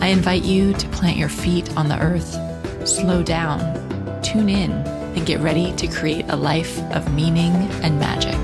I invite you to plant your feet on the earth, slow down, tune in, and get ready to create a life of meaning and magic.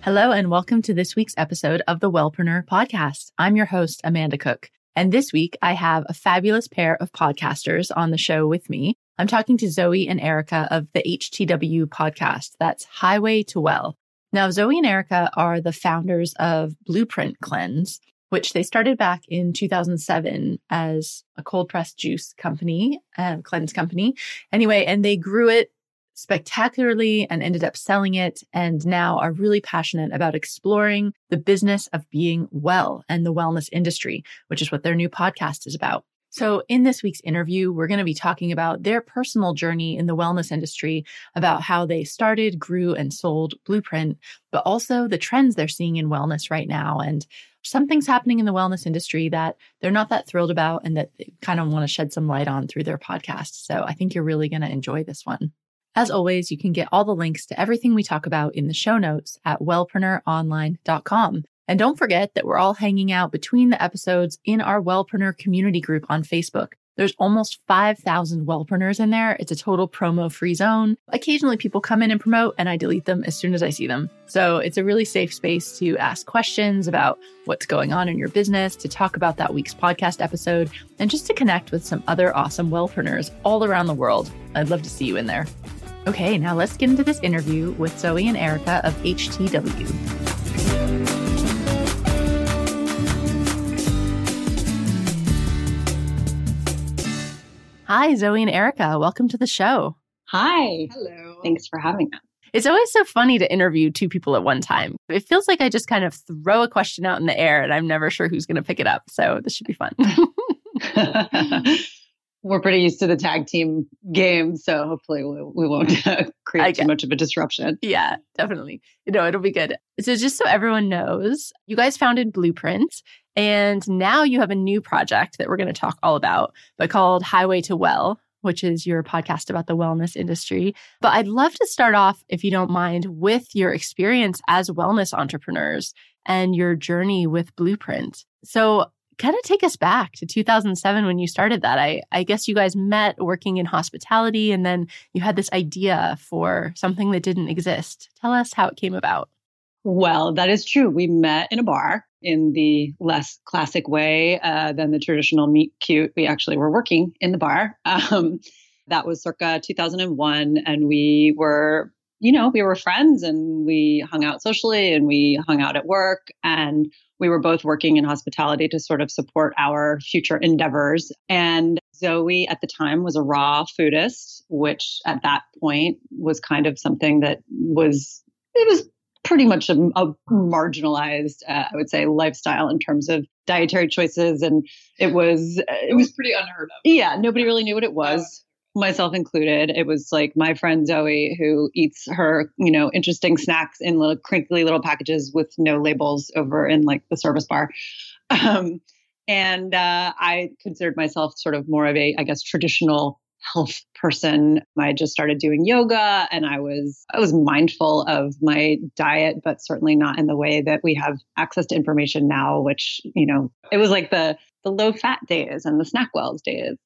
Hello, and welcome to this week's episode of the Wellpreneur podcast. I'm your host, Amanda Cook. And this week, I have a fabulous pair of podcasters on the show with me. I'm talking to Zoe and Erica of the HTW podcast. That's Highway to Well. Now, Zoe and Erica are the founders of Blueprint Cleanse, which they started back in 2007 as a cold pressed juice company, uh, cleanse company. Anyway, and they grew it spectacularly and ended up selling it and now are really passionate about exploring the business of being well and the wellness industry, which is what their new podcast is about. So, in this week's interview, we're going to be talking about their personal journey in the wellness industry, about how they started, grew, and sold Blueprint, but also the trends they're seeing in wellness right now and something's happening in the wellness industry that they're not that thrilled about and that they kind of want to shed some light on through their podcast. So, I think you're really going to enjoy this one. As always, you can get all the links to everything we talk about in the show notes at wellpreneuronline.com. And don't forget that we're all hanging out between the episodes in our Wellpreneur community group on Facebook. There's almost 5,000 Wellpreneurs in there. It's a total promo free zone. Occasionally people come in and promote and I delete them as soon as I see them. So it's a really safe space to ask questions about what's going on in your business, to talk about that week's podcast episode, and just to connect with some other awesome Wellpreneurs all around the world. I'd love to see you in there. Okay, now let's get into this interview with Zoe and Erica of HTW. Hi, Zoe and Erica. Welcome to the show. Hi. Hello. Thanks for having us. It's always so funny to interview two people at one time. It feels like I just kind of throw a question out in the air and I'm never sure who's going to pick it up. So this should be fun. We're pretty used to the tag team game, so hopefully we, we won't uh, create too much of a disruption. Yeah, definitely. You know, it'll be good. So just so everyone knows, you guys founded Blueprint and now you have a new project that we're going to talk all about, but called Highway to Well, which is your podcast about the wellness industry. But I'd love to start off, if you don't mind, with your experience as wellness entrepreneurs and your journey with Blueprint. So, kind of take us back to 2007 when you started that. I, I guess you guys met working in hospitality and then you had this idea for something that didn't exist. Tell us how it came about. Well, that is true. We met in a bar in the less classic way uh, than the traditional meet cute. We actually were working in the bar. Um, that was circa 2001. And we were, you know, we were friends and we hung out socially and we hung out at work. And we were both working in hospitality to sort of support our future endeavors. And Zoe at the time was a raw foodist, which at that point was kind of something that was it was pretty much a, a marginalized, uh, I would say, lifestyle in terms of dietary choices, and it was it was pretty unheard of. Yeah, nobody really knew what it was. Myself included. It was like my friend Zoe who eats her, you know, interesting snacks in little crinkly little packages with no labels over in like the service bar. Um, and uh, I considered myself sort of more of a, I guess, traditional health person. I just started doing yoga and I was I was mindful of my diet, but certainly not in the way that we have access to information now, which, you know, it was like the the low fat days and the SnackWells days.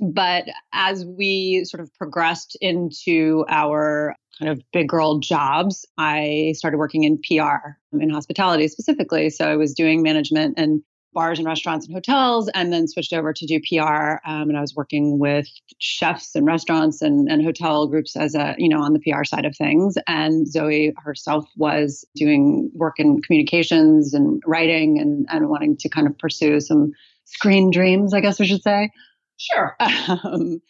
But as we sort of progressed into our kind of big girl jobs, I started working in PR in hospitality specifically. So I was doing management and bars and restaurants and hotels, and then switched over to do PR. Um, and I was working with chefs and restaurants and, and hotel groups as a, you know, on the PR side of things. And Zoe herself was doing work in communications and writing and, and wanting to kind of pursue some screen dreams, I guess we should say. Sure. Um,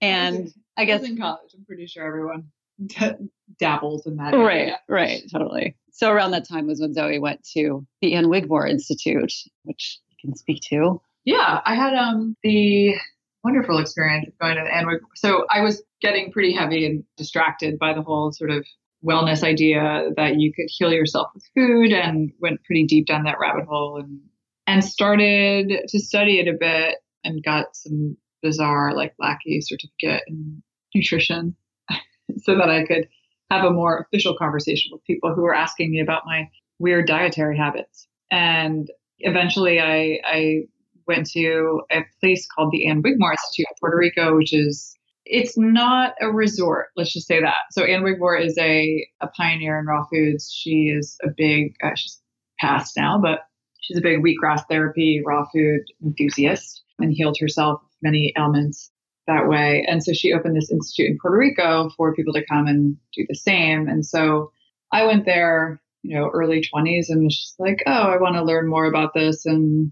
and I guess in college, I'm pretty sure everyone d- dabbles in that. Right, area. right, totally. So around that time was when Zoe went to the Ann Wigmore Institute, which you can speak to. Yeah, I had um the wonderful experience of going to the Ann Wigmore. So I was getting pretty heavy and distracted by the whole sort of wellness idea that you could heal yourself with food and went pretty deep down that rabbit hole and and started to study it a bit and got some bizarre like lackey certificate in nutrition so that I could have a more official conversation with people who were asking me about my weird dietary habits. And eventually I, I went to a place called the Ann Wigmore Institute in Puerto Rico, which is it's not a resort. Let's just say that. So Ann Wigmore is a, a pioneer in raw foods. She is a big, uh, she's passed now, but she's a big wheatgrass therapy, raw food enthusiast and healed herself many ailments that way. And so she opened this institute in Puerto Rico for people to come and do the same. And so I went there, you know, early 20s and was just like, oh, I want to learn more about this and,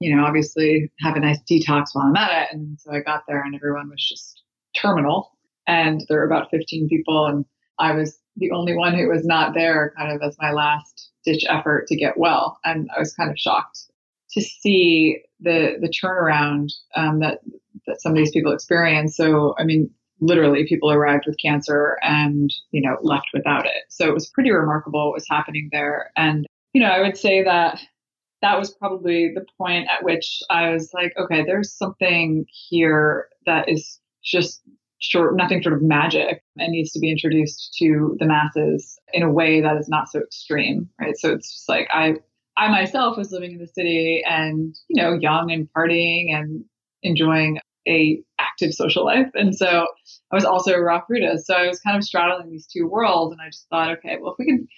you know, obviously have a nice detox while I'm at it. And so I got there and everyone was just terminal. And there were about 15 people, and I was the only one who was not there kind of as my last ditch effort to get well. And I was kind of shocked to see the the turnaround um, that that some of these people experience. So, I mean, literally, people arrived with cancer and you know left without it. So it was pretty remarkable what was happening there. And you know, I would say that that was probably the point at which I was like, okay, there's something here that is just short, nothing sort of magic and needs to be introduced to the masses in a way that is not so extreme, right? So it's just like I, I myself was living in the city and, you know, young and partying and enjoying a active social life. And so I was also a raw foodist. So I was kind of straddling these two worlds. And I just thought, okay, well, if we can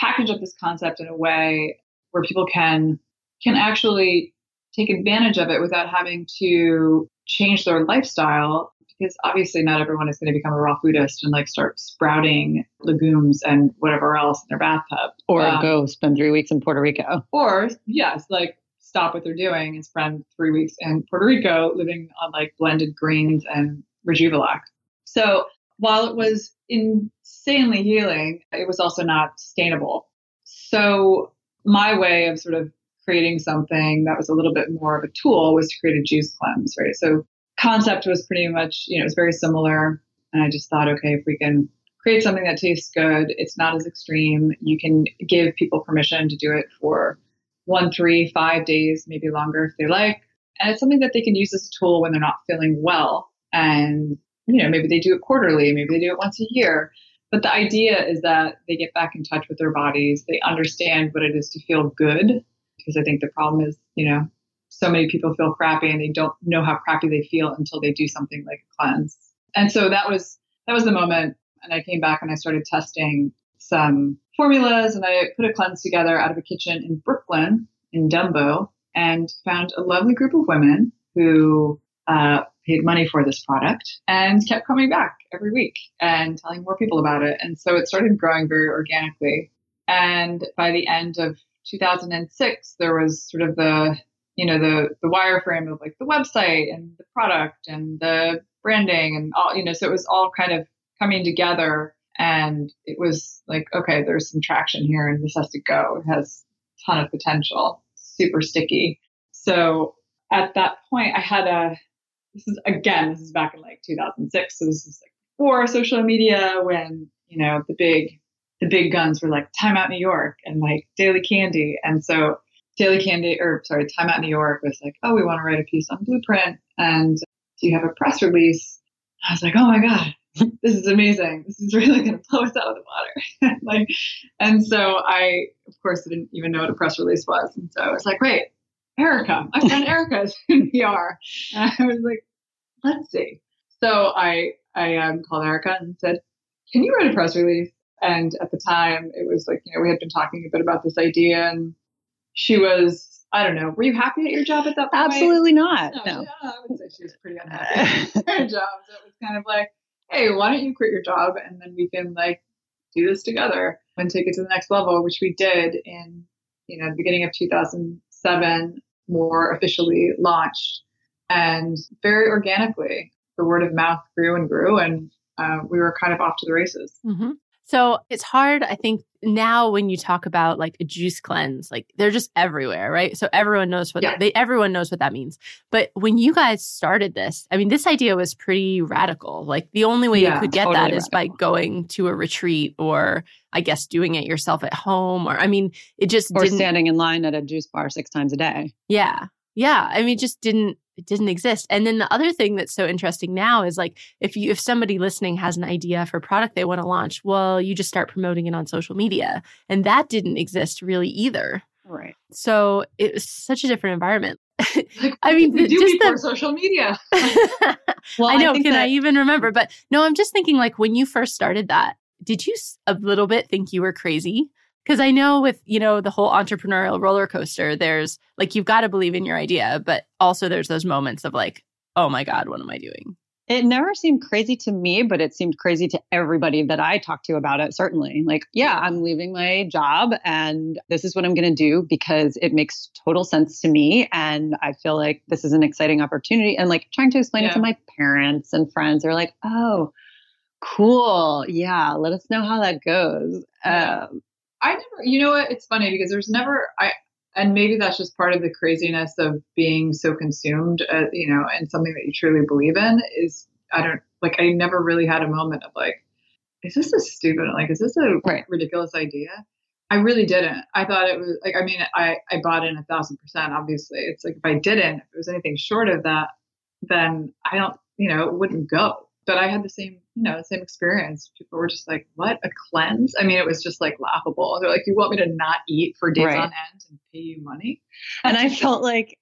package up this concept in a way where people can, can actually take advantage of it without having to change their lifestyle because obviously not everyone is going to become a raw foodist and like start sprouting legumes and whatever else in their bathtub. Or um, go spend three weeks in Puerto Rico. Or, yes, like stop what they're doing and spend three weeks in Puerto Rico living on like blended greens and Rejuvelac. So while it was insanely healing, it was also not sustainable. So my way of sort of creating something that was a little bit more of a tool was to create a juice cleanse, right? So concept was pretty much, you know, it was very similar. And I just thought, okay, if we can create something that tastes good, it's not as extreme. You can give people permission to do it for one, three, five days, maybe longer if they like. And it's something that they can use as a tool when they're not feeling well. And, you know, maybe they do it quarterly, maybe they do it once a year. But the idea is that they get back in touch with their bodies. They understand what it is to feel good. Because I think the problem is, you know, so many people feel crappy and they don't know how crappy they feel until they do something like a cleanse. And so that was that was the moment and I came back and I started testing some formulas and I put a cleanse together out of a kitchen in Brooklyn in Dumbo and found a lovely group of women who uh, paid money for this product and kept coming back every week and telling more people about it. And so it started growing very organically. And by the end of 2006, there was sort of the you know the the wireframe of like the website and the product and the branding and all you know so it was all kind of coming together and it was like okay there's some traction here and this has to go. It has a ton of potential. Super sticky. So at that point i had a this is again this is back in like 2006 so this is like before social media when you know the big the big guns were like time out new york and like daily candy. And so Daily Candy, or sorry, Time Out New York was like, oh, we want to write a piece on Blueprint, and do you have a press release? I was like, oh my god, this is amazing. This is really going to blow us out of the water. like, and so I, of course, didn't even know what a press release was, and so I was like, wait, Erica, my friend Erica is in PR, and I was like, let's see. So I I um, called Erica and said, can you write a press release? And at the time, it was like, you know, we had been talking a bit about this idea and she was, I don't know, were you happy at your job at that point? Absolutely not. No, no. She, I would say she was pretty unhappy at her job. So it was kind of like, hey, why don't you quit your job and then we can like do this together and take it to the next level, which we did in, you know, the beginning of 2007, more officially launched and very organically. The word of mouth grew and grew and uh, we were kind of off to the races. Mm-hmm. So it's hard, I think, now when you talk about like a juice cleanse, like they're just everywhere, right? So everyone knows what Yeah. they everyone knows what that means. But when you guys started this, I mean, this idea was pretty radical. Like the only way you could get totally that is by going to a retreat or I guess doing it yourself at home or I mean, it just Or didn't standing in line at a juice bar six times a day. Yeah. Yeah. I mean, it just didn't it didn't exist. And then the other thing that's so interesting now is like if you if somebody listening has an idea for a product they want to launch, well, you just start promoting it on social media. And that didn't exist really either. Right. So it was such a different environment. Like, I mean, we do just before the- social media. Well, I know. think can that- I even remember? But no, I'm just thinking like when you first started that, did you a little bit think you were crazy? Because I know with, you know, the whole entrepreneurial roller coaster, there's like, you've got to believe in your idea, but also there's those moments of like, oh my God, what am I doing? It never seemed crazy to me, but it seemed crazy to everybody that I talked to about it, certainly. Like, yeah, I'm leaving my job and this is what I'm going to do because it makes total sense to me. And I feel like this is an exciting opportunity. And like trying to explain it to my parents and friends, they're like, oh, cool. Yeah, let us know how that goes. Yeah. Um, I never, you know what? It's funny because there's never, I, and maybe that's just part of the craziness of being so consumed, uh, you know, and something that you truly believe in is, I don't, like, I never really had a moment of like, is this a stupid, like, is this a Right. ridiculous idea? I really didn't. I thought it was like, I mean, I, I bought in a thousand percent, obviously. It's like, if I didn't, if it was anything short of that, then I don't, you know, it wouldn't go. But I had the same, you know, same experience. People were just like, "What a cleanse!" I mean, it was just like laughable. They're like, "You want me to not eat for days Right. on end and pay you money?" and I felt like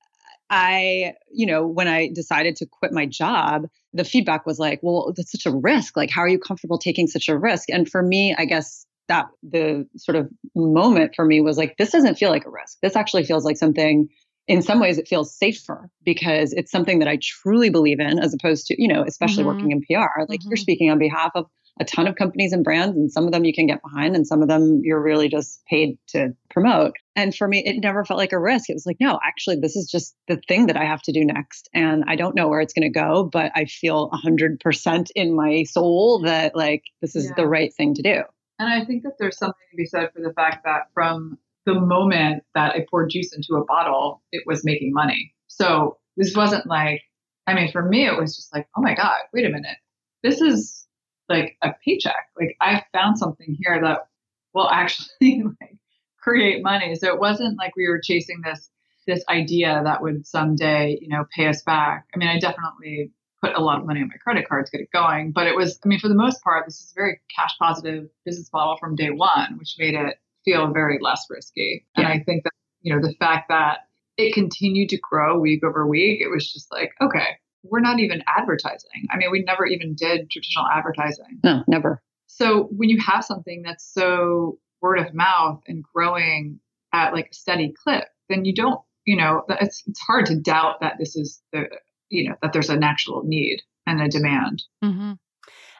I, you know, when I decided to quit my job, the feedback was like, well, that's such a risk. Like, how are you comfortable taking such a risk? And for me, I guess that the sort of moment for me was like, this doesn't feel like a risk. This actually feels like something, in some ways, it feels safer because it's something that I truly believe in, as opposed to, you know, especially Mhm. working in PR. Like, you're Mhm. speaking on behalf of a ton of companies and brands, and some of them you can get behind, and some of them you're really just paid to promote. And for me, it never felt like a risk. It was like, no, actually, this is just the thing that I have to do next. And I don't know where it's going to go, but I feel 100% in my soul that, like, this is Yeah. the right thing to do. And I think that there's something to be said for the fact that from the moment that I poured juice into a bottle, it was making money. So this wasn't like, I mean, for me, it was just like, oh my God, wait a minute. This is like a paycheck. Like I found something here that will actually like create money. So it wasn't like we were chasing this this idea that would someday, you know, pay us back. I mean, I definitely put a lot of money on my credit card to get it going. But it was, I mean, for the most part, this is a very cash positive business model from day one, which made it feel very less risky. And Yeah. I think that, you know, the fact that it continued to grow week over week, it was just like, okay, we're not even advertising. I mean, we never even did traditional advertising. No, never. So when you have something that's so word of mouth and growing at like a steady clip, then you don't, you know, it's it's hard to doubt that this is the, you know, that there's an actual need and a demand. hmm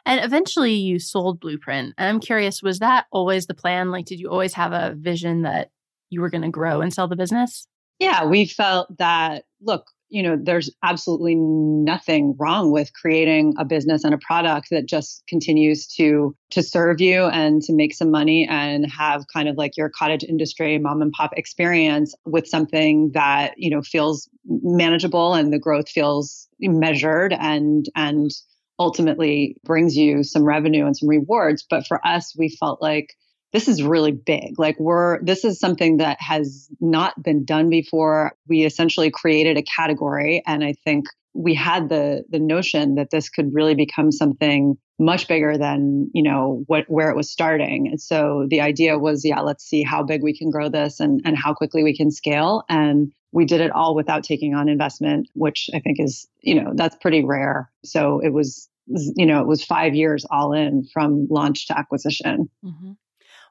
And eventually you sold Blueprint. And I'm curious, was that always the plan? Like, did you always have a vision that you were going to grow and sell the business? Yeah, we felt that, look, you know, there's absolutely nothing wrong with creating a business and a product that just continues to to serve you and to make some money and have kind of like your cottage industry mom and pop experience with something that, you know, feels manageable and the growth feels measured and and ultimately brings you some revenue and some rewards. But for us, we felt like this is really big. Like we're this is something that has not been done before. We essentially created a category and I think we had the the notion that this could really become something much bigger than, you know, what where it was starting. And so the idea was, yeah, let's see how big we can grow this and and how quickly we can scale and we did it all without taking on investment, which I think is, you know, that's pretty rare. So it was you know, it was 5 years all in from launch to acquisition. hmm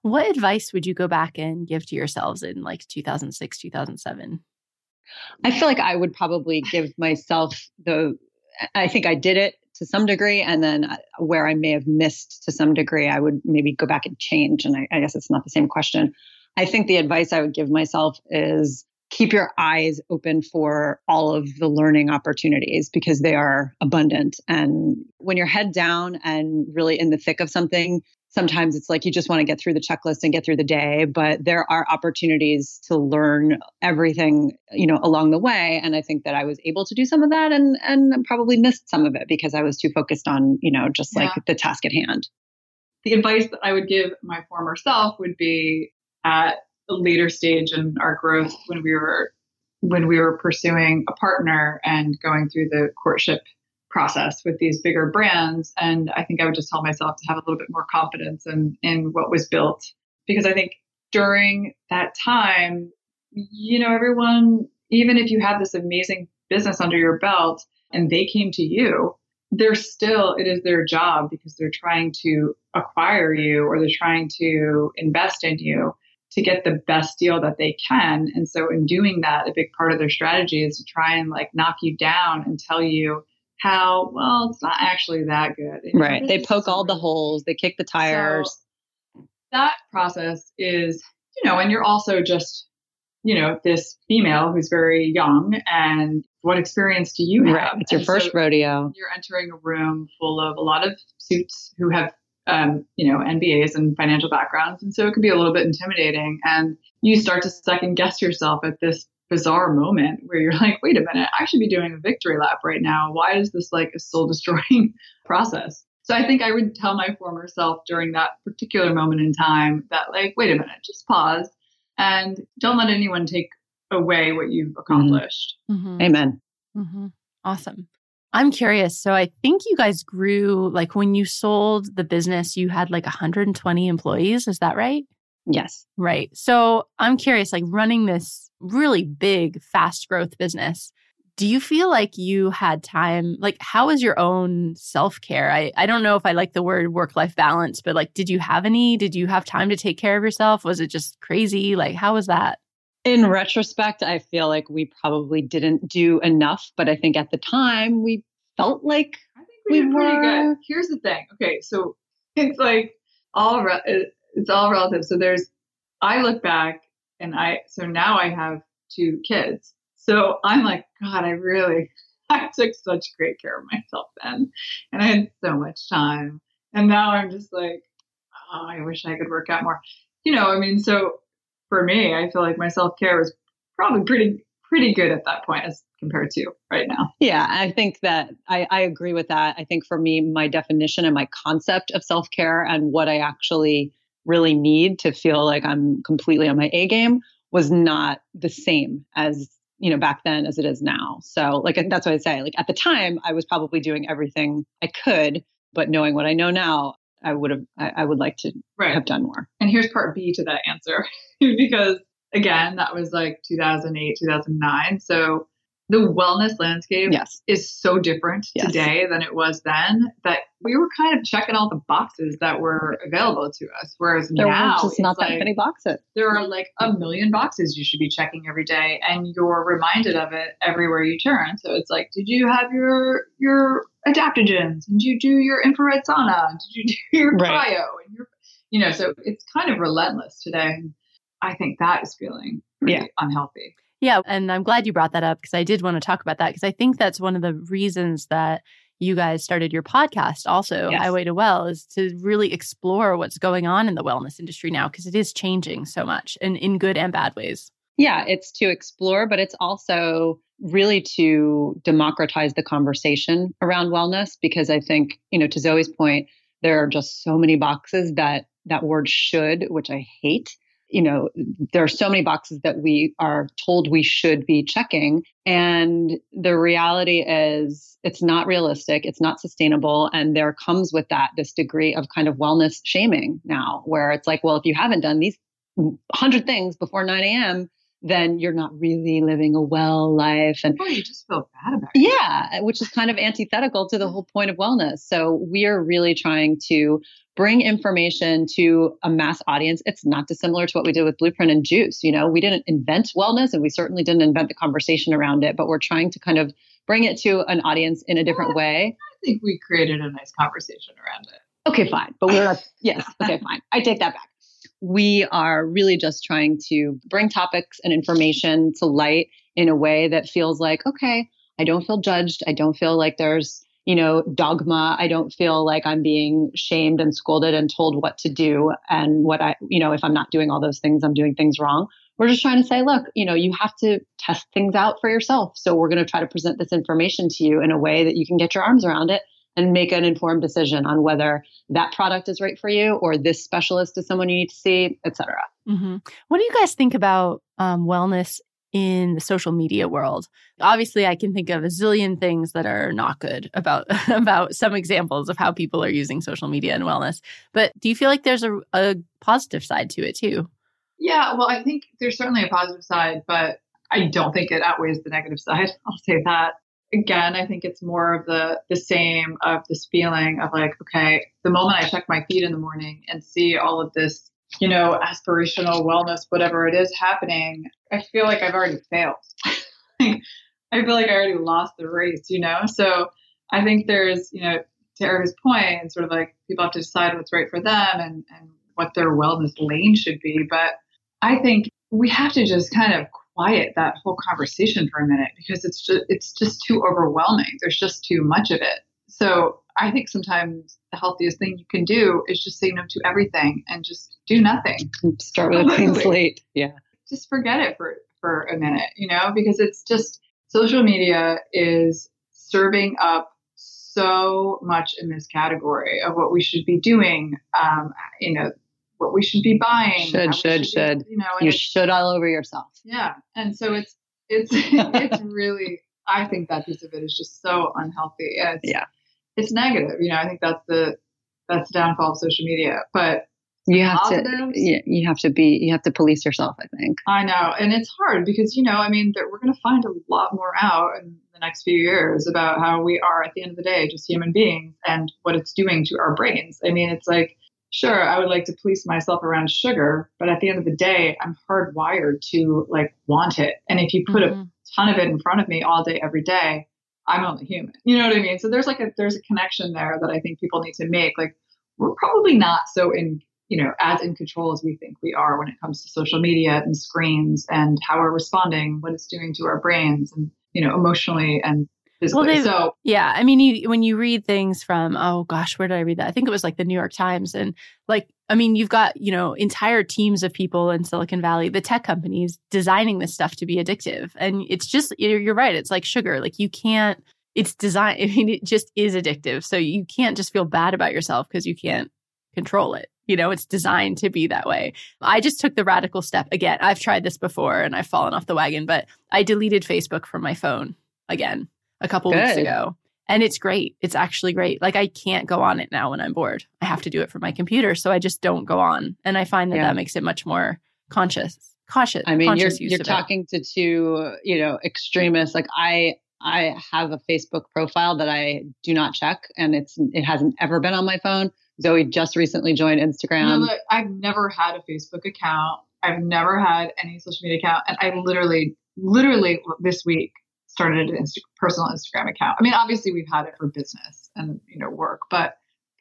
What advice would you go back and give to yourselves in like 2006, 2007? I feel like I would probably give myself the, I think I did it to some degree. And then uh, where I may have missed to some degree, I would maybe go back and change. And I, I guess it's not the same question. I think the advice I would give myself is keep your eyes open for all of the learning opportunities because they are abundant. And when you're head down and really in the thick of something, sometimes it's like you just want to get through the checklist and get through the day but there are opportunities to learn everything you know along the way and i think that i was able to do some of that and and probably missed some of it because i was too focused on you know just like yeah. the task at hand the advice that i would give my former self would be at a later stage in our growth when we were when we were pursuing a partner and going through the courtship process with these bigger brands. And I think I would just tell myself to have a little bit more confidence in, in what was built. Because I think during that time, you know, everyone, even if you had this amazing business under your belt and they came to you, they're still, it is their job because they're trying to acquire you or they're trying to invest in you to get the best deal that they can. And so in doing that, a big part of their strategy is to try and like knock you down and tell you, how well it's not actually that good. right. They poke all the holes, they kick the tires. So that process is, you know, and you're also just, you know, this female who's very young and what experience do you have? Right. It's your and first so rodeo. You're entering a room full of a lot of suits who have um, you know, MBAs and financial backgrounds. And so it can be a little bit intimidating. And you start to second guess yourself at this bizarre moment where you're like, wait a minute, I should be doing a victory lap right now. Why is this like a soul destroying process? So I think I would tell my former self during that particular moment in time that, like, wait a minute, just pause and don't let anyone take away what you've mm-hmm. accomplished. Mm-hmm. Amen. Mm-hmm. Awesome. I'm curious. So I think you guys grew, like, when you sold the business, you had like 120 employees. Is that right? Yes. Right. So I'm curious, like running this really big, fast growth business, do you feel like you had time? Like, how is your own self care? I, I don't know if I like the word work life balance, but like, did you have any? Did you have time to take care of yourself? Was it just crazy? Like, how was that? In retrospect, I feel like we probably didn't do enough, but I think at the time we felt like I think we, we did were... pretty good. Here's the thing. Okay, so it's like all re- it's all relative. So there's, I look back and I, so now I have two kids. So I'm like, God, I really, I took such great care of myself then. And I had so much time. And now I'm just like, oh, I wish I could work out more. You know, I mean, so for me, I feel like my self care was probably pretty, pretty good at that point as compared to right now. Yeah, I think that I, I agree with that. I think for me, my definition and my concept of self care and what I actually really need to feel like I'm completely on my A game was not the same as you know back then as it is now. So like that's what I say. Like at the time, I was probably doing everything I could, but knowing what I know now, I would have I, I would like to right. have done more. And here's part B to that answer because again, that was like 2008, 2009. So the wellness landscape yes. is so different yes. today than it was then that we were kind of checking all the boxes that were available to us. Whereas there now, were just not that like, many boxes. There are like a million boxes you should be checking every day, and you're reminded of it everywhere you turn. So it's like, did you have your your adaptogens? Did you do your infrared sauna? Did you do your right. cryo? And your, you know, so it's kind of relentless today. I think that is feeling yeah. unhealthy. Yeah. And I'm glad you brought that up because I did want to talk about that because I think that's one of the reasons that you guys started your podcast also, yes. Highway to Well, is to really explore what's going on in the wellness industry now because it is changing so much and in good and bad ways. Yeah, it's to explore, but it's also really to democratize the conversation around wellness because I think, you know, to Zoe's point, there are just so many boxes that that word should, which I hate, you know, there are so many boxes that we are told we should be checking. And the reality is it's not realistic, it's not sustainable. And there comes with that this degree of kind of wellness shaming now, where it's like, well, if you haven't done these 100 things before 9 a.m., then you're not really living a well life. And you just feel bad about it. Yeah, which is kind of antithetical to the whole point of wellness. So we are really trying to bring information to a mass audience. It's not dissimilar to what we did with Blueprint and Juice. You know, we didn't invent wellness and we certainly didn't invent the conversation around it, but we're trying to kind of bring it to an audience in a different way. I think we created a nice conversation around it. Okay, fine. But we're, yes, okay, fine. I take that back. we are really just trying to bring topics and information to light in a way that feels like, okay, I don't feel judged. I don't feel like there's, you know, dogma. I don't feel like I'm being shamed and scolded and told what to do and what I, you know, if I'm not doing all those things, I'm doing things wrong. We're just trying to say, look, you know, you have to test things out for yourself. So we're going to try to present this information to you in a way that you can get your arms around it and make an informed decision on whether that product is right for you or this specialist is someone you need to see, et cetera. Mm-hmm. What do you guys think about um, wellness in the social media world. Obviously, I can think of a zillion things that are not good about about some examples of how people are using social media and wellness. But do you feel like there's a, a positive side to it too? Yeah, well, I think there's certainly a positive side, but I don't think it outweighs the negative side. I'll say that. Again, I think it's more of the the same of this feeling of like, okay, the moment I check my feed in the morning and see all of this you know, aspirational wellness, whatever it is happening, I feel like I've already failed. I feel like I already lost the race, you know? So I think there's, you know, to point, and sort of like people have to decide what's right for them and, and what their wellness lane should be. But I think we have to just kind of quiet that whole conversation for a minute because it's just it's just too overwhelming. There's just too much of it. So I think sometimes the healthiest thing you can do is just say no to everything and just do nothing. Start with a clean slate. Yeah. Just forget it for, for a minute, you know, because it's just social media is serving up so much in this category of what we should be doing, um, you know, what we should be buying. Should, should, should, you know, you should all over yourself. Yeah. And so it's, it's, it's really, I think that piece of it is just so unhealthy. It's, yeah it's negative. You know, I think that's the that's the downfall of social media. But you have positives, to yeah, you have to be you have to police yourself. I think I know, and it's hard because you know, I mean, that we're going to find a lot more out in the next few years about how we are at the end of the day just human beings and what it's doing to our brains. I mean, it's like sure, I would like to police myself around sugar, but at the end of the day, I'm hardwired to like want it. And if you put mm-hmm. a ton of it in front of me all day, every day, I'm only human. You know what I mean? So there's like a there's a connection there that I think people need to make. Like we're probably not so in you know as in control as we think we are when it comes to social media and screens and how we're responding, what it's doing to our brains and you know emotionally and. Well, so yeah, I mean, you, when you read things from oh gosh, where did I read that? I think it was like the New York Times, and like I mean, you've got you know entire teams of people in Silicon Valley, the tech companies, designing this stuff to be addictive, and it's just you're, you're right. It's like sugar. Like you can't. It's designed. I mean, it just is addictive. So you can't just feel bad about yourself because you can't control it. You know, it's designed to be that way. I just took the radical step again. I've tried this before and I've fallen off the wagon, but I deleted Facebook from my phone again a couple Good. weeks ago. And it's great. It's actually great. Like I can't go on it now when I'm bored. I have to do it for my computer. So I just don't go on. And I find that yeah. that makes it much more conscious, cautious. I mean, you're, you're talking it. to two, you know, extremists. Like I, I have a Facebook profile that I do not check and it's, it hasn't ever been on my phone. Zoe just recently joined Instagram. No, I've never had a Facebook account. I've never had any social media account. And I literally, literally this week started an Insta- personal Instagram account. I mean, obviously we've had it for business and you know work, but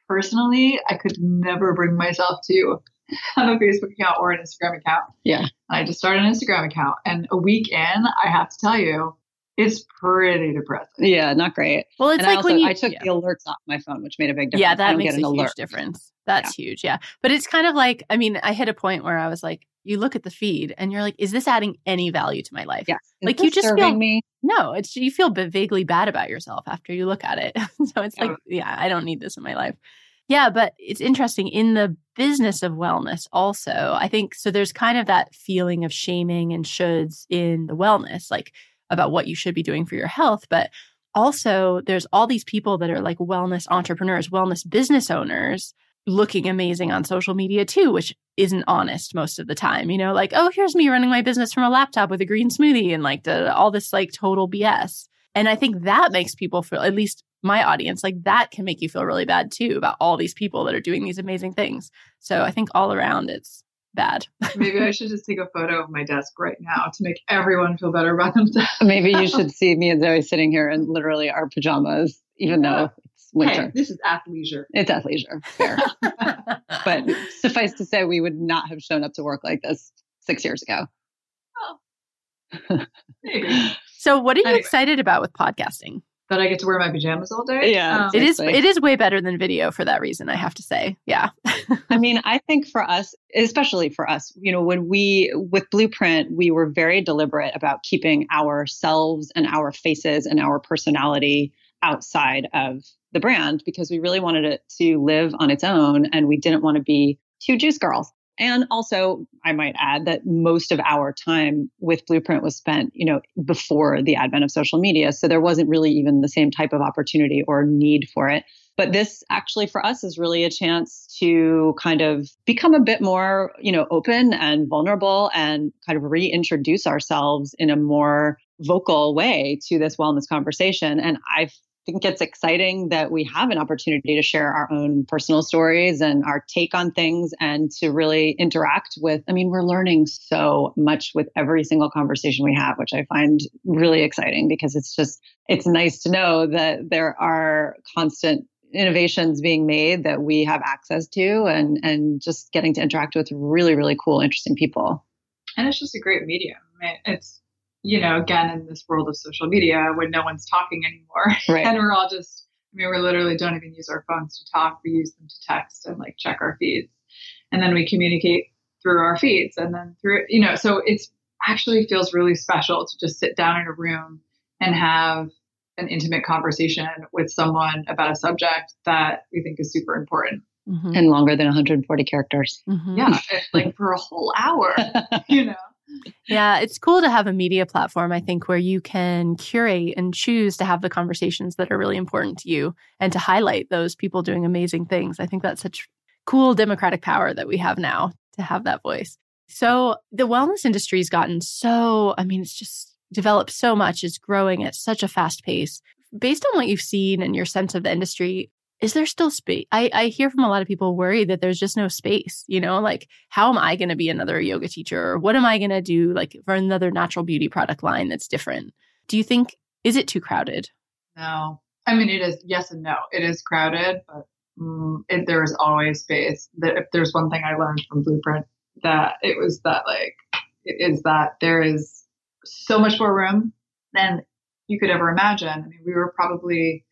personally, I could never bring myself to have a Facebook account or an Instagram account. Yeah, I just started an Instagram account, and a week in, I have to tell you, it's pretty depressing. Yeah, not great. Well, it's and like I also, when you, I took yeah. the alerts off my phone, which made a big difference. Yeah, that makes a huge difference. That's yeah. huge. Yeah, but it's kind of like I mean, I hit a point where I was like, you look at the feed and you're like, is this adding any value to my life? Yeah. Like you just feel me. No, it's you feel vaguely bad about yourself after you look at it. so it's yeah. like, yeah, I don't need this in my life. Yeah, but it's interesting in the business of wellness also. I think so there's kind of that feeling of shaming and shoulds in the wellness, like about what you should be doing for your health, but also there's all these people that are like wellness entrepreneurs, wellness business owners looking amazing on social media too, which isn't honest most of the time. You know, like, oh, here's me running my business from a laptop with a green smoothie and like the, all this like total BS. And I think that makes people feel, at least my audience, like that can make you feel really bad too about all these people that are doing these amazing things. So I think all around it's bad. Maybe I should just take a photo of my desk right now to make everyone feel better about themselves. Maybe you should see me and Zoe sitting here in literally our pajamas, even yeah. though this winter. Hey, this is athleisure. It's athleisure, fair. but suffice to say, we would not have shown up to work like this six years ago. Oh, maybe. So, what are you Anyway. excited about with podcasting? That I get to wear my pajamas all day. Yeah, Um, it is. It is way better than video for that reason, I have to say. Yeah. I mean, I think for us, especially for us, you know, when we, with Blueprint, we were very deliberate about keeping ourselves and our faces and our personality outside of the brand because we really wanted it to live on its own and we didn't want to be two juice girls. And also, I might add that most of our time with Blueprint was spent, you know, before the advent of social media. So there wasn't really even the same type of opportunity or need for it. But this actually for us is really a chance to kind of become a bit more, you know, open and vulnerable and kind of reintroduce ourselves in a more vocal way to this wellness conversation. And I think it's exciting that we have an opportunity to share our own personal stories and our take on things and to really interact with. I mean, we're learning so much with every single conversation we have, which I find really exciting because it's just, it's nice to know that there are constant innovations being made that we have access to and and just getting to interact with really really cool interesting people and it's just a great medium. It's you know, again in this world of social media when no one's talking anymore, right and we're all just. I mean, we literally don't even use our phones to talk. We use them to text and like check our feeds, and then we communicate through our feeds, and then through you know. So it's actually feels really special to just sit down in a room and have an intimate conversation with someone about a subject that we think is super important. Mhm. and longer than 140 characters Mhm. Yeah, like for a whole hour, you know. Yeah, it's cool to have a media platform, I think, where you can curate and choose to have the conversations that are really important to you and to highlight those people doing amazing things. I think that's such cool democratic power that we have now to have that voice. So the wellness industry has gotten so, I mean, it's just developed so much, it's growing at such a fast pace. Based on what you've seen and your sense of the industry, is there still space? I, I hear from a lot of people worried that there's just no space, you know, like how am I going to be another yoga teacher? Or what am I going to do like for another natural beauty product line that's different? Do you think, is it too crowded? No, I mean it is. Yes and no. It is crowded, but mm, it, there is always space. That if there's one thing I learned from Blueprint, that it was that like is that there is so much more room than you could ever imagine. I mean, we were probably,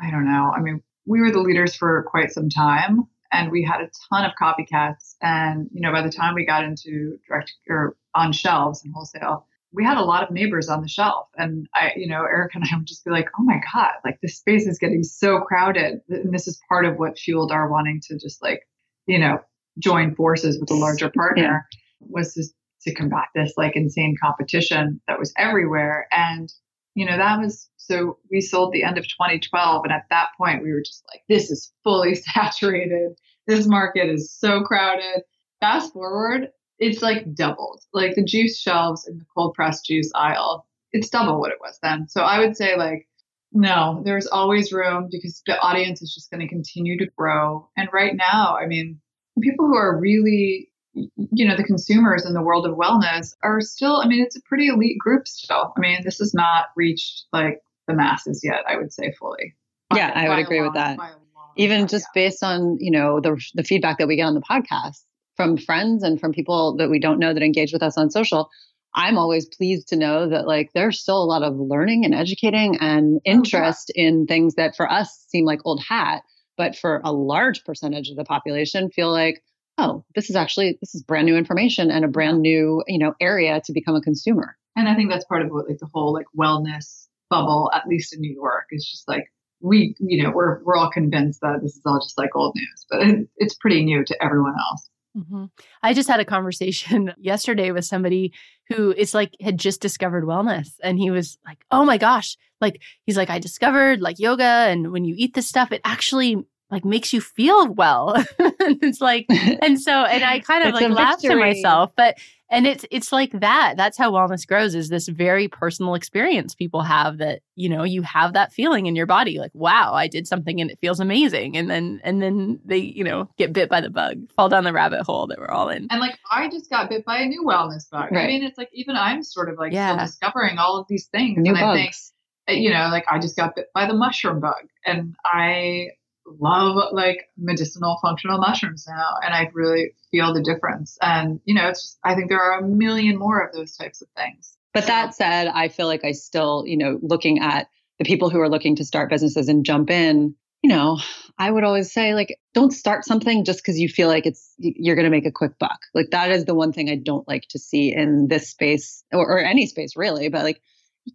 I don't know. I mean, we were the leaders for quite some time, and we had a ton of copycats. And you know, by the time we got into direct or on shelves and wholesale, we had a lot of neighbors on the shelf. And i you know eric and i would just be like oh my god like this space is getting so crowded. And this is part of what fueled our wanting to just like you know join forces with a larger partner was just to combat this like insane competition that was everywhere. And you know that was so we sold the end of 2012 and at that point we were just like this is fully saturated this market is so crowded fast forward it's like doubled. Like the juice shelves in the cold pressed juice aisle, it's double what it was then. So I would say like no, there's always room because the audience is just going to continue to grow. And right now, I mean, people who are really you know the consumers in the world of wellness are still i mean it's a pretty elite group still i mean this has not reached like the masses yet i would say fully Yeah, I would agree with that. long even just yeah. based on you know the the feedback that we get on the podcast from friends and from people that we don't know that engage with us on social i'm always pleased to know that like there's still a lot of learning and educating and oh, interest in things that for us seem like old hat but for a large percentage of the population feel like oh this is actually this is brand new information and a brand new you know area to become a consumer And I think that's part of what like the whole like wellness bubble, at least in New York, is just like we, you know, we're we're all convinced that this is all just like old news, but it, it's pretty new to everyone else. Mhm. I just had a conversation yesterday with somebody who is like had just discovered wellness and he was like, "Oh my gosh." Like he's like, "I discovered like yoga and when you eat this stuff it actually like makes you feel well." and it's like and so and I kind of like laugh to myself, but and it's it's like that. That's how wellness grows is this very personal experience people have that, you know, you have that feeling in your body like, "Wow, I did something and it feels amazing." And then and then they, you know, get bit by the bug, fall down the rabbit hole that we're all in. And like I just got bit by a new wellness bug. I mean, it's like even I'm sort of like Yeah. still discovering all of these things, new and I think bugs uh, you know, like I just got bit by the mushroom bug and I love like medicinal functional mushrooms now and I really feel the difference. And, you know, it's just, I think there are a million more of those types of things. But that said, I feel like I still, you know, looking at the people who are looking to start businesses and jump in, you know, I would always say like don't start something just because you feel like it's you're going to make a quick buck. Like that is the one thing I don't like to see in this space or, or any space really, but like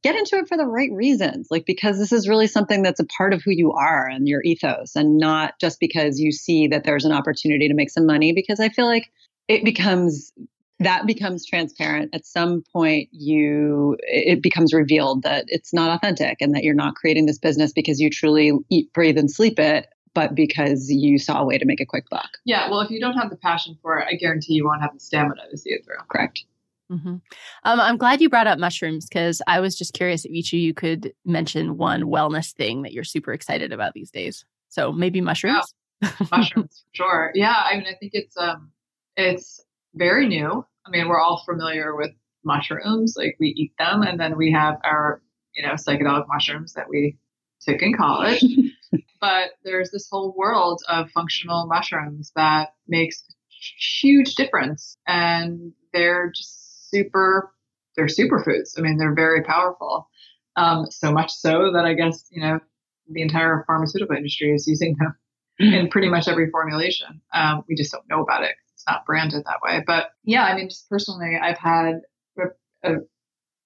get into it for the right reasons. Like because this is really something that's a part of who you are and your ethos and not just because you see that there's an opportunity to make some money because I feel like it becomes that becomes transparent. At some point you it becomes revealed that it's not authentic and that you're not creating this business because you truly eat breathe and sleep it but because you saw a way to make a quick buck. Yeah well if you don't have the passion for it i guarantee you won't have the stamina to see it through. Correct mm-hmm. um, i'm glad you brought up mushrooms because i was just curious if each of you could mention one wellness thing that you're super excited about these days so maybe mushrooms yeah. mushrooms sure yeah i mean i think it's um it's very new. I mean, we're all familiar with mushrooms, like we eat them, and then we have our, you know, psychedelic mushrooms that we took in college. but there's this whole world of functional mushrooms that makes huge difference, and they're just super. They're superfoods. I mean, they're very powerful. Um, so much so that I guess you know the entire pharmaceutical industry is using them in pretty much every formulation. Um, we just don't know about it It's not branded that way. But yeah, I mean, just personally, I've had a, a,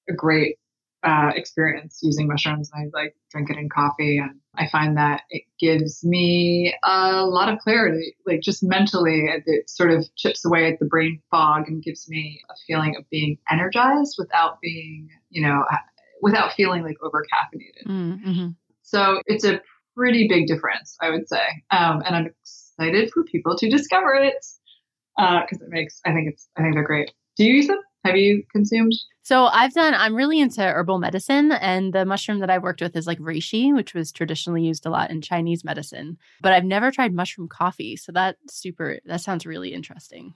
a great uh, experience using mushrooms. And I like drink it in coffee, and I find that it gives me a lot of clarity, like just mentally. It sort of chips away at the brain fog and gives me a feeling of being energized without being, you know, without feeling like over caffeinated. Mm-hmm. So it's a pretty big difference, I would say. Um, and I'm excited for people to discover it because uh, it makes I think it's I think they're great. Do you use them? Have you consumed? So I've done. I'm really into herbal medicine, and the mushroom that I've worked with is like reishi, which was traditionally used a lot in Chinese medicine. But I've never tried mushroom coffee, so that super. That sounds really interesting.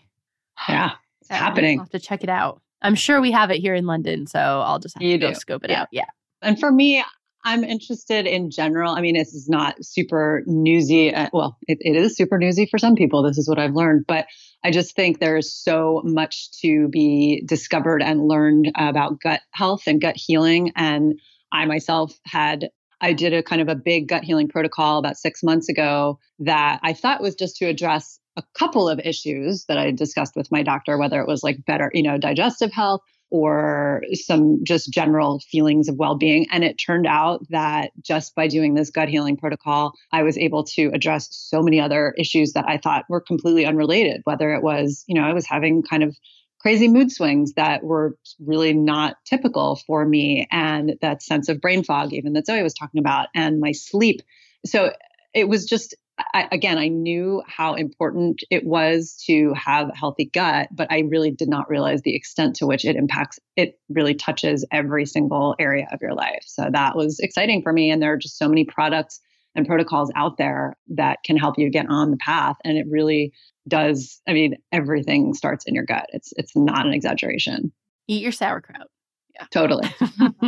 Yeah, it's happening. I'll have to check it out. I'm sure we have it here in London, so I'll just have you to go scope it yeah. out. Yeah. And for me, I'm interested in general. I mean, this is not super newsy. Uh, well, it, it is super newsy for some people. This is what I've learned. But I just think there's so much to be discovered and learned about gut health and gut healing. And I myself had I did a kind of a big gut healing protocol about six months ago that I thought was just to address a couple of issues that I discussed with my doctor, whether it was like better, you know, digestive health or some just general feelings of well being. And it turned out that just by doing this gut healing protocol, I was able to address so many other issues that I thought were completely unrelated, whether it was, you know, I was having kind of crazy mood swings that were really not typical for me and that sense of brain fog even that Zoe was talking about and my sleep so it was just I, again, I knew how important it was to have a healthy gut, but I really did not realize the extent to which it impacts, it really touches every single area of your life. So that was exciting for me. And there are just so many products and protocols out there that can help you get on the path. And it really does. I mean, everything starts in your gut. It's, it's not an exaggeration. Eat your sauerkraut. Yeah. Totally.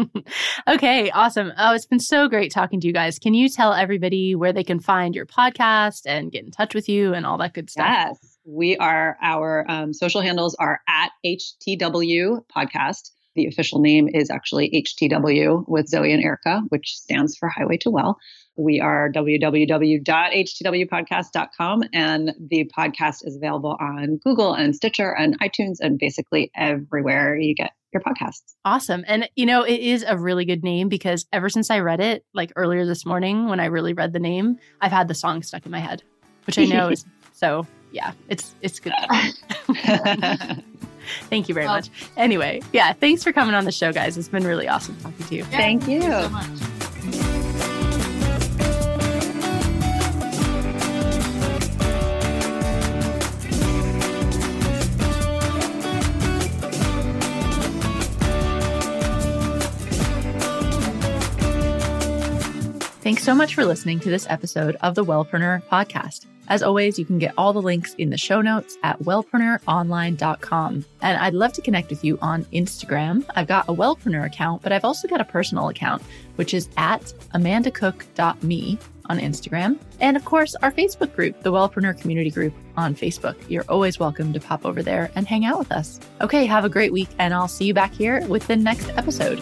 okay, awesome. Oh, it's been so great talking to you guys. Can you tell everybody where they can find your podcast and get in touch with you and all that good stuff? Yes, we are, our um, social handles are at HTW Podcast. The official name is actually HTW with Zoe and Erica, which stands for Highway to Well. We are www.htwpodcast.com, and the podcast is available on Google and Stitcher and iTunes and basically everywhere you get your podcasts. Awesome. And, you know, it is a really good name because ever since I read it, like earlier this morning when I really read the name, I've had the song stuck in my head, which I know is so, yeah, it's, it's good. Thank you very much. Anyway, yeah, thanks for coming on the show, guys. It's been really awesome talking to you. Yeah, thank you. Thank you so much. Thanks so much for listening to this episode of the Wellpreneur podcast. As always, you can get all the links in the show notes at wellpreneuronline.com. And I'd love to connect with you on Instagram. I've got a Wellpreneur account, but I've also got a personal account, which is at amandacook.me on Instagram. And of course, our Facebook group, the Wellpreneur Community Group on Facebook. You're always welcome to pop over there and hang out with us. Okay, have a great week, and I'll see you back here with the next episode.